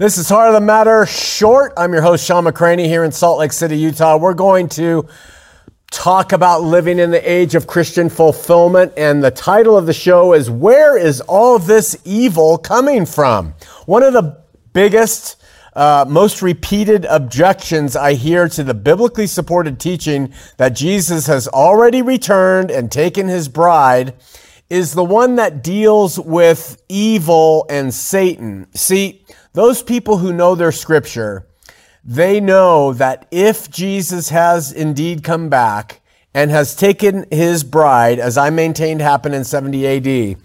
This is Heart of the Matter Short. I'm your host, Sean McCraney, here in Salt Lake City, Utah. We're going to talk about living in the age of Christian fulfillment. And the title of the show is Where is All This Evil Coming From? One of the biggest, uh, most repeated objections I hear to the biblically supported teaching that Jesus has already returned and taken his bride is the one that deals with evil and Satan. See, those people who know their scripture, they know that if Jesus has indeed come back and has taken his bride, as I maintained happened in 70 AD,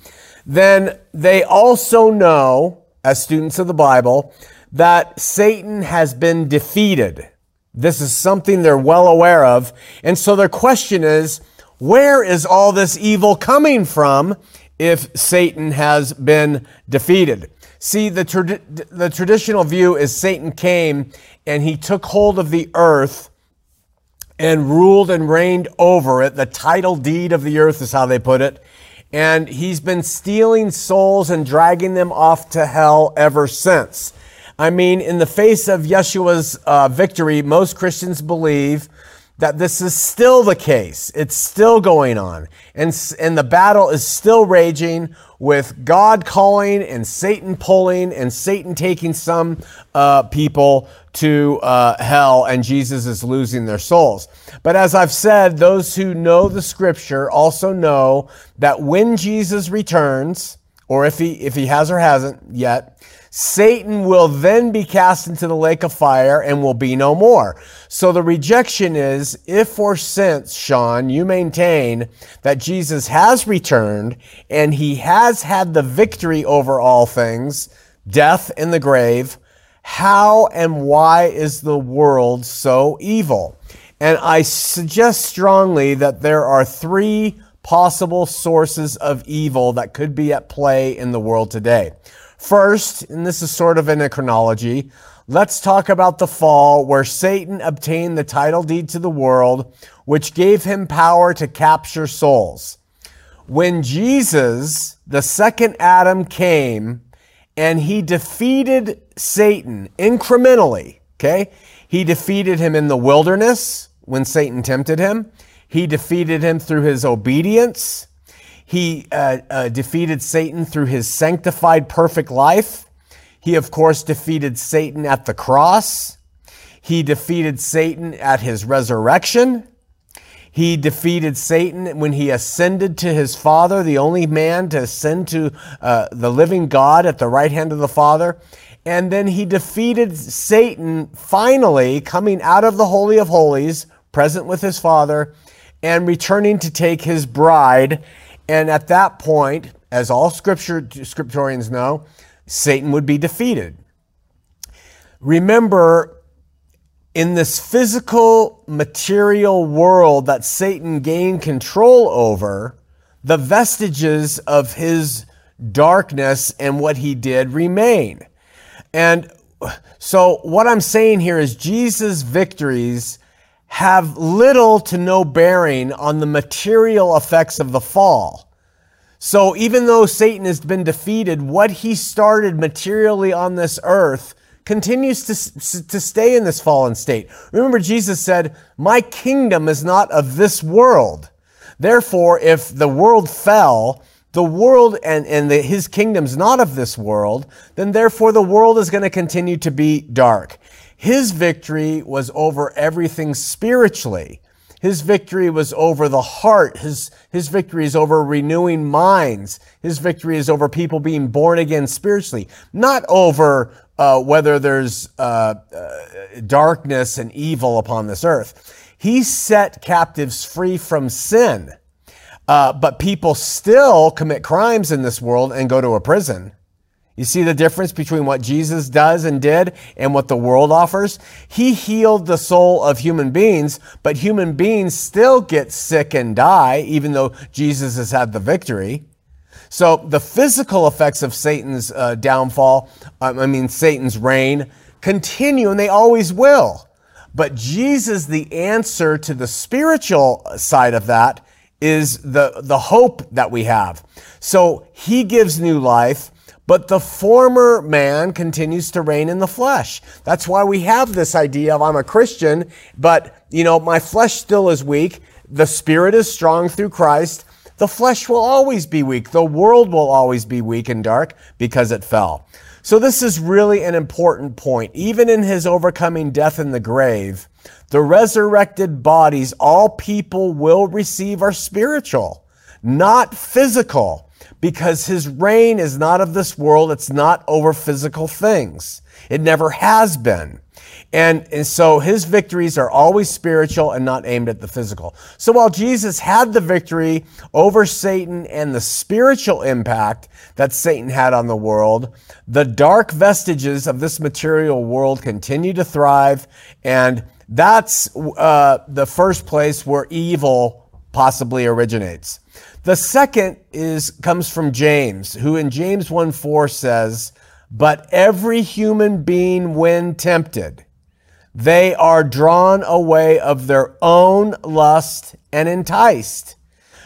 then they also know, as students of the Bible, that Satan has been defeated. This is something they're well aware of. And so their question is, where is all this evil coming from if Satan has been defeated? See, the, trad- the traditional view is Satan came and he took hold of the earth and ruled and reigned over it. The title deed of the earth is how they put it. And he's been stealing souls and dragging them off to hell ever since. I mean, in the face of Yeshua's uh, victory, most Christians believe that this is still the case. It's still going on. And, and the battle is still raging with God calling and Satan pulling and Satan taking some uh, people to uh, hell and Jesus is losing their souls. But as I've said, those who know the scripture also know that when Jesus returns, or if he, if he has or hasn't yet, Satan will then be cast into the lake of fire and will be no more. So the rejection is if or since, Sean, you maintain that Jesus has returned and he has had the victory over all things, death and the grave, how and why is the world so evil? And I suggest strongly that there are three possible sources of evil that could be at play in the world today. First, and this is sort of in a chronology, let's talk about the fall where Satan obtained the title deed to the world, which gave him power to capture souls. When Jesus, the second Adam, came and he defeated Satan incrementally, okay? He defeated him in the wilderness when Satan tempted him. He defeated him through his obedience. He uh, uh, defeated Satan through his sanctified, perfect life. He, of course, defeated Satan at the cross. He defeated Satan at his resurrection. He defeated Satan when he ascended to his Father, the only man to ascend to uh, the living God at the right hand of the Father. And then he defeated Satan finally coming out of the Holy of Holies, present with his Father, and returning to take his bride and at that point, as all scripture scriptorians know, Satan would be defeated. Remember, in this physical, material world that Satan gained control over, the vestiges of his darkness and what he did remain. And so, what I'm saying here is Jesus' victories have little to no bearing on the material effects of the fall. So even though Satan has been defeated, what he started materially on this earth continues to, to stay in this fallen state. Remember, Jesus said, My kingdom is not of this world. Therefore, if the world fell, the world and, and the, his kingdom's not of this world, then therefore the world is going to continue to be dark. His victory was over everything spiritually. His victory was over the heart. His, his victory is over renewing minds. His victory is over people being born again spiritually, not over uh, whether there's uh, uh, darkness and evil upon this earth. He set captives free from sin. Uh, but people still commit crimes in this world and go to a prison. You see the difference between what Jesus does and did and what the world offers? He healed the soul of human beings, but human beings still get sick and die, even though Jesus has had the victory. So the physical effects of Satan's uh, downfall, um, I mean, Satan's reign, continue and they always will. But Jesus, the answer to the spiritual side of that, is the, the hope that we have. So he gives new life but the former man continues to reign in the flesh. That's why we have this idea of I'm a Christian, but you know, my flesh still is weak. The spirit is strong through Christ. The flesh will always be weak. The world will always be weak and dark because it fell. So this is really an important point. Even in his overcoming death in the grave, the resurrected bodies all people will receive are spiritual, not physical because his reign is not of this world. It's not over physical things. It never has been. And, and so his victories are always spiritual and not aimed at the physical. So while Jesus had the victory over Satan and the spiritual impact that Satan had on the world, the dark vestiges of this material world continue to thrive. And that's uh, the first place where evil possibly originates. The second is comes from James, who in James 1 4 says, But every human being, when tempted, they are drawn away of their own lust and enticed.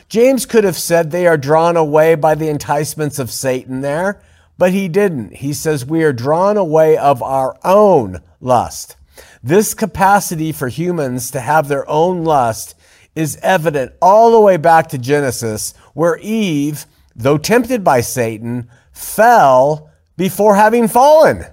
James could have said they are drawn away by the enticements of Satan there, but he didn't. He says we are drawn away of our own lust. This capacity for humans to have their own lust is evident all the way back to Genesis, where Eve, though tempted by Satan, fell before having fallen.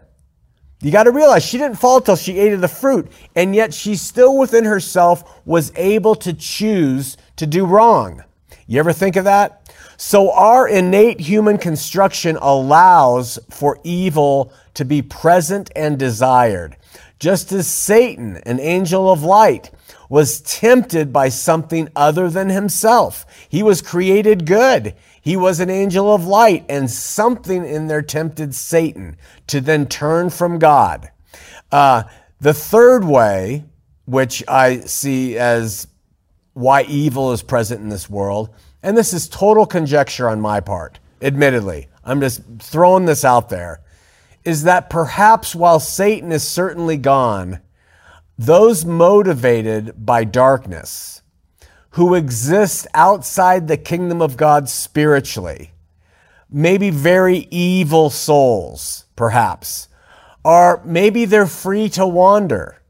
You got to realize she didn't fall till she ate of the fruit, and yet she still within herself was able to choose to do wrong. You ever think of that? So, our innate human construction allows for evil to be present and desired. Just as Satan, an angel of light, was tempted by something other than himself. He was created good. He was an angel of light, and something in there tempted Satan to then turn from God. Uh, the third way, which I see as why evil is present in this world, and this is total conjecture on my part, admittedly, I'm just throwing this out there, is that perhaps while Satan is certainly gone, those motivated by darkness, who exist outside the kingdom of God spiritually, maybe very evil souls, perhaps, are maybe they're free to wander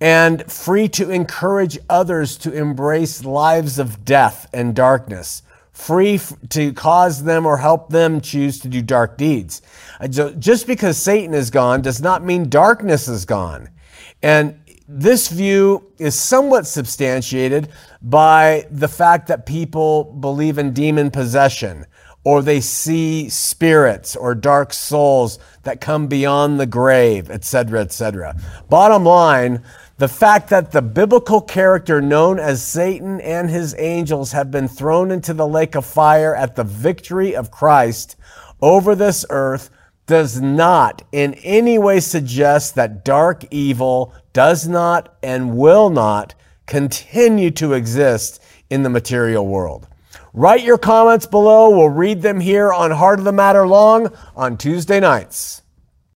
and free to encourage others to embrace lives of death and darkness, free to cause them or help them choose to do dark deeds. Just because Satan is gone does not mean darkness is gone. And this view is somewhat substantiated by the fact that people believe in demon possession or they see spirits or dark souls that come beyond the grave, etc., etc. Bottom line, the fact that the biblical character known as Satan and his angels have been thrown into the lake of fire at the victory of Christ over this earth does not in any way suggest that dark evil does not and will not continue to exist in the material world. Write your comments below. We'll read them here on Heart of the Matter Long on Tuesday nights.